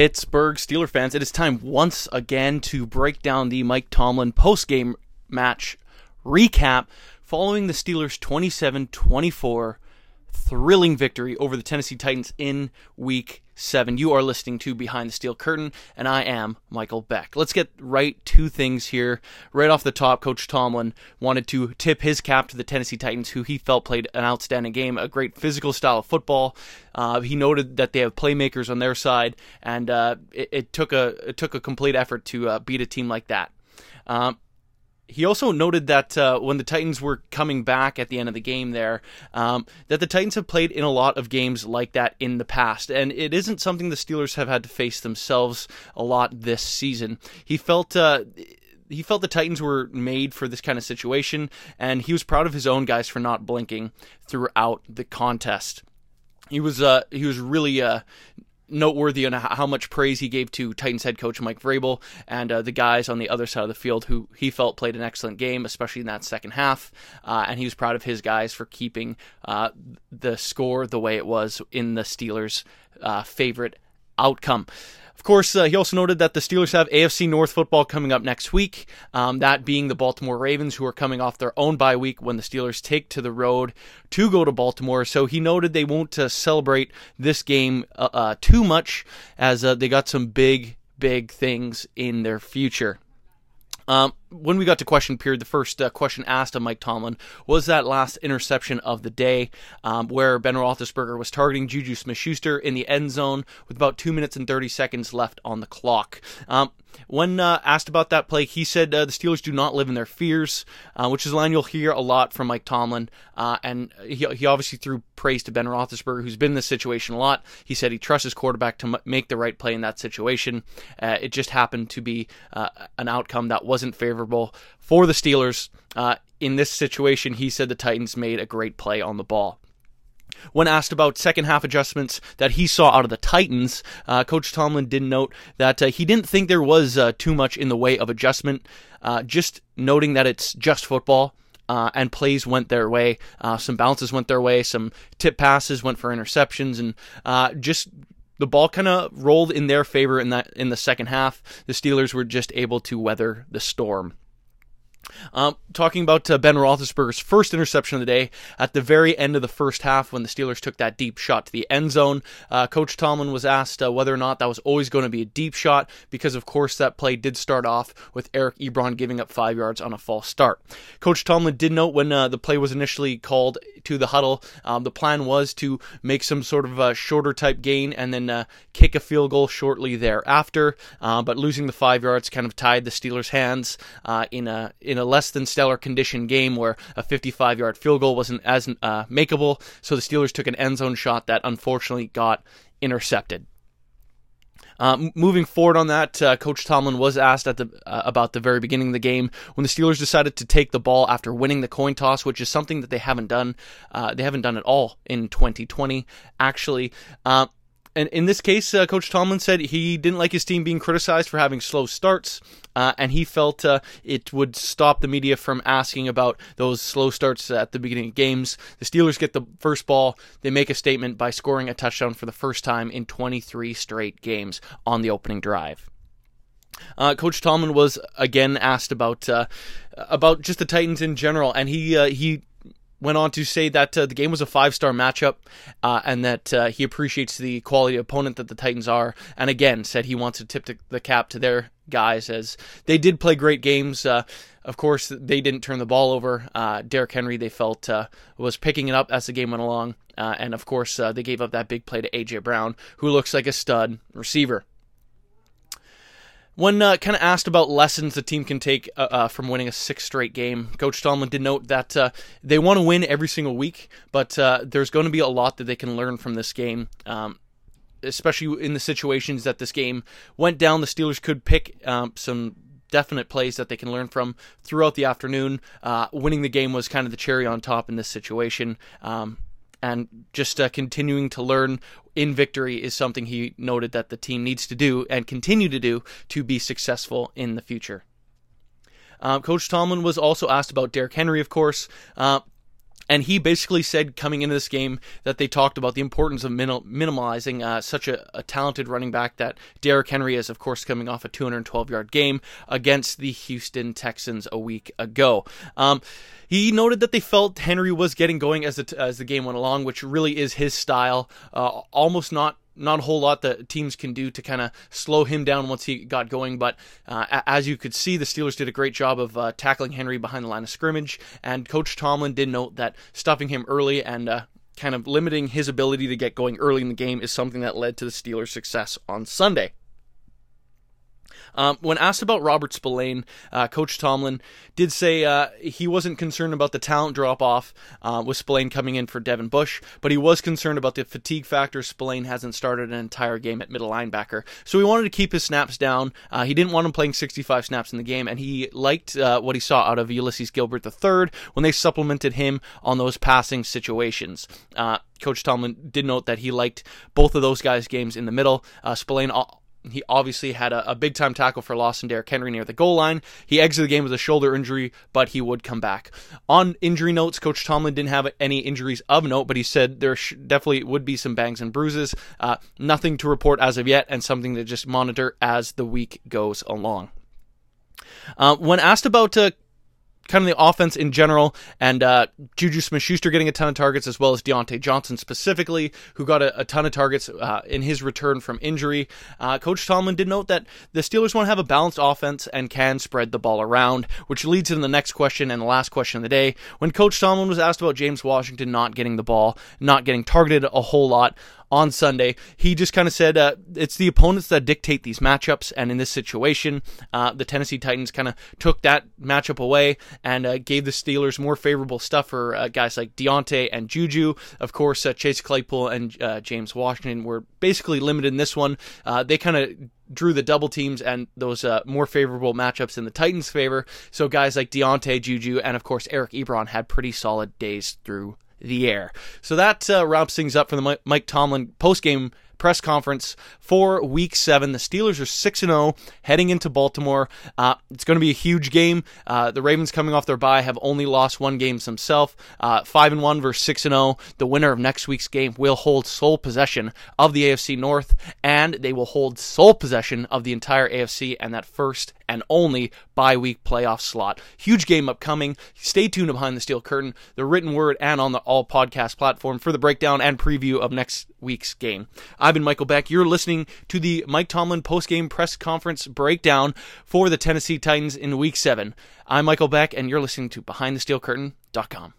Pittsburgh Steeler fans, it is time once again to break down the Mike Tomlin post-game match recap. Following the Steelers 27-24 thrilling victory over the Tennessee Titans in week 7. You are listening to Behind the Steel Curtain and I am Michael Beck. Let's get right to things here. Right off the top, coach Tomlin wanted to tip his cap to the Tennessee Titans who he felt played an outstanding game, a great physical style of football. Uh, he noted that they have playmakers on their side and uh, it, it, took a it took a complete effort to uh, beat a team like that. Um, he also noted that uh, when the Titans were coming back at the end of the game there, um, that the Titans have played in a lot of games like that in the past, and it isn't something the Steelers have had to face themselves a lot this season. He felt. Uh, he felt the Titans were made for this kind of situation, and he was proud of his own guys for not blinking throughout the contest. He was uh, he was really uh, noteworthy on how much praise he gave to Titans head coach Mike Vrabel and uh, the guys on the other side of the field who he felt played an excellent game, especially in that second half. Uh, and he was proud of his guys for keeping uh, the score the way it was in the Steelers' uh, favorite outcome. Of course, uh, he also noted that the Steelers have AFC North football coming up next week, um, that being the Baltimore Ravens, who are coming off their own bye week when the Steelers take to the road to go to Baltimore. So he noted they won't uh, celebrate this game uh, uh too much as uh, they got some big, big things in their future. Um, when we got to question period, the first uh, question asked of Mike Tomlin was that last interception of the day, um, where Ben Roethlisberger was targeting Juju Smith-Schuster in the end zone with about two minutes and thirty seconds left on the clock. Um, when uh, asked about that play, he said uh, the Steelers do not live in their fears, uh, which is a line you'll hear a lot from Mike Tomlin. Uh, and he, he obviously threw praise to Ben Roethlisberger, who's been in this situation a lot. He said he trusts his quarterback to m- make the right play in that situation. Uh, it just happened to be an outcome that wasn't favorable for the Steelers. in this situation, he said the Titans made a great play on the ball. When asked about second half adjustments that he saw out of the Titans, uh, Coach Tomlin did note that uh, he didn't think there was uh, too much in the way of adjustment, uh, just noting that it's just football. Uh, and plays went their way. Uh, some bounces went their way. Some tip passes went for interceptions, and just the ball kind of rolled in their favor in that in the second half. The Steelers were just able to weather the storm. Um, talking about uh, Ben Roethlisberger's first interception of the day at the very end of the first half when the Steelers took that deep shot to the end zone. Uh, Coach Tomlin was asked uh, whether or not that was always going to be a deep shot because, of course, that play did start off with Eric Ebron giving up five yards on a false start. Coach Tomlin did note when uh, the play was initially called to the huddle, um, the plan was to make some sort of a shorter type gain and then uh, kick a field goal shortly thereafter. Uh, but losing the five yards kind of tied the Steelers' hands in a in a less than stellar condition game where a 55 yard field goal wasn't as uh, makeable. So the Steelers took an end zone shot that unfortunately got intercepted. Uh, moving forward on that, uh, Coach Tomlin was asked at the uh, about the very beginning of the game when the Steelers decided to take the ball after winning the coin toss, which is something that they haven't done. Uh, they haven't done at all in 2020. Actually, uh, and in this case, uh, Coach Tomlin said he didn't like his team being criticized for having slow starts, uh, and he felt uh, it would stop the media from asking about those slow starts at the beginning of games. The Steelers get the first ball, they make a statement by scoring a touchdown for the first time in 23 straight games on the opening drive. Uh, Coach Tomlin was again asked about uh, about just the Titans in general, and he uh, he went on to say that uh, the game was a five star matchup uh, and that uh, he appreciates the quality opponent that the Titans are. And again, said he wants to tip the cap to their guys as they did play great games. Uh, of course, they didn't turn the ball over. Uh, Derrick Henry, they felt, uh, was picking it up as the game went along. and of course, they gave up that big play to A.J. Brown, who looks like a stud receiver. When uh, kind of asked about lessons the team can take uh, uh, from winning a six straight game, Coach Tomlin did note that uh, they want to win every single week, but uh, there's going to be a lot that they can learn from this game. Um, especially in the situations that this game went down, the Steelers could pick um, some definite plays that they can learn from throughout the afternoon. Uh, winning the game was kind of the cherry on top in this situation. Um, and just uh, continuing to learn in victory is something he noted that the team needs to do and continue to do to be successful in the future. Uh, Coach Tomlin was also asked about Derrick Henry, of course. Uh, and he basically said coming into this game that they talked about the importance of minim- minimalizing uh, such a, a, talented running back that Derrick Henry is, of course, coming off a 212 yard game against the Houston Texans a week ago. Um, he noted that they felt Henry was getting going as the, as the game went along, which really is his style. Uh, almost not not a whole lot that teams can do to kind of slow him down once he got going. But uh, as you could see, the Steelers did a great job of uh, tackling Henry behind the line of scrimmage. And Coach Tomlin did note that stuffing him early and uh, kind of limiting his ability to get going early in the game is something that led to the Steelers' success on Sunday. Um, when asked about Robert Spillane, uh, Coach Tomlin did say uh, he wasn't concerned about the talent drop off uh, with Spillane coming in for Devin Bush, but he was concerned about the fatigue factor. Spillane hasn't started an entire game at middle linebacker, so he wanted to keep his snaps down. Uh, he didn't want him playing 65 snaps in the game, and he liked uh, what he saw out of Ulysses Gilbert III when they supplemented him on those passing situations. Uh, Coach Tomlin did note that he liked both of those guys' games in the middle. Uh, Spillane he obviously had a, a big time tackle for loss in Derrick Henry near the goal line. He exited the game with a shoulder injury, but he would come back. On injury notes, Coach Tomlin didn't have any injuries of note, but he said there sh- definitely would be some bangs and bruises. Uh, nothing to report as of yet, and something to just monitor as the week goes along. Uh, when asked about uh, kind of the offense in general, and uh, Juju Smith Schuster getting a ton of targets, as well as Diontae Johnson specifically, who got a, a ton of targets uh, in his return from injury. Uh, Coach Tomlin did note that the Steelers want to have a balanced offense and can spread the ball around, which leads to the next question and the last question of the day. When Coach Tomlin was asked about James Washington not getting the ball, not getting targeted a whole lot, on Sunday. He just kind of said uh, it's the opponents that dictate these matchups, and in this situation, uh, the Tennessee Titans kind of took that matchup away and uh, gave the Steelers more favorable stuff for uh, guys like Diontae and Juju. Of course, uh, Chase Claypool and uh, James Washington were basically limited in this one. they kind of drew the double teams and those uh, more favorable matchups in the Titans' favor. So guys like Diontae, Juju, and of course Eric Ebron had pretty solid days through the air. So that uh, wraps things up for the Mike Tomlin post game press conference for Week Seven. The Steelers are six and zero oh, heading into Baltimore. Uh, it's going to be a huge game. Uh, the Ravens, coming off their bye, have only lost one game themselves. Uh, five and one versus six and zero. Oh. The winner of next week's game will hold sole possession of the AFC North, and they will hold sole possession of the entire AFC and that first and only bye week playoff slot. Huge game upcoming. Stay tuned behind the steel curtain, the written word, and on the all podcast platform for the breakdown and preview of next week's game. I've been Michael Beck. You're listening to the Mike Tomlin post-game press conference breakdown for the Tennessee Titans in Week Seven. I'm Michael Beck, and you're listening to BehindTheSteelCurtain.com.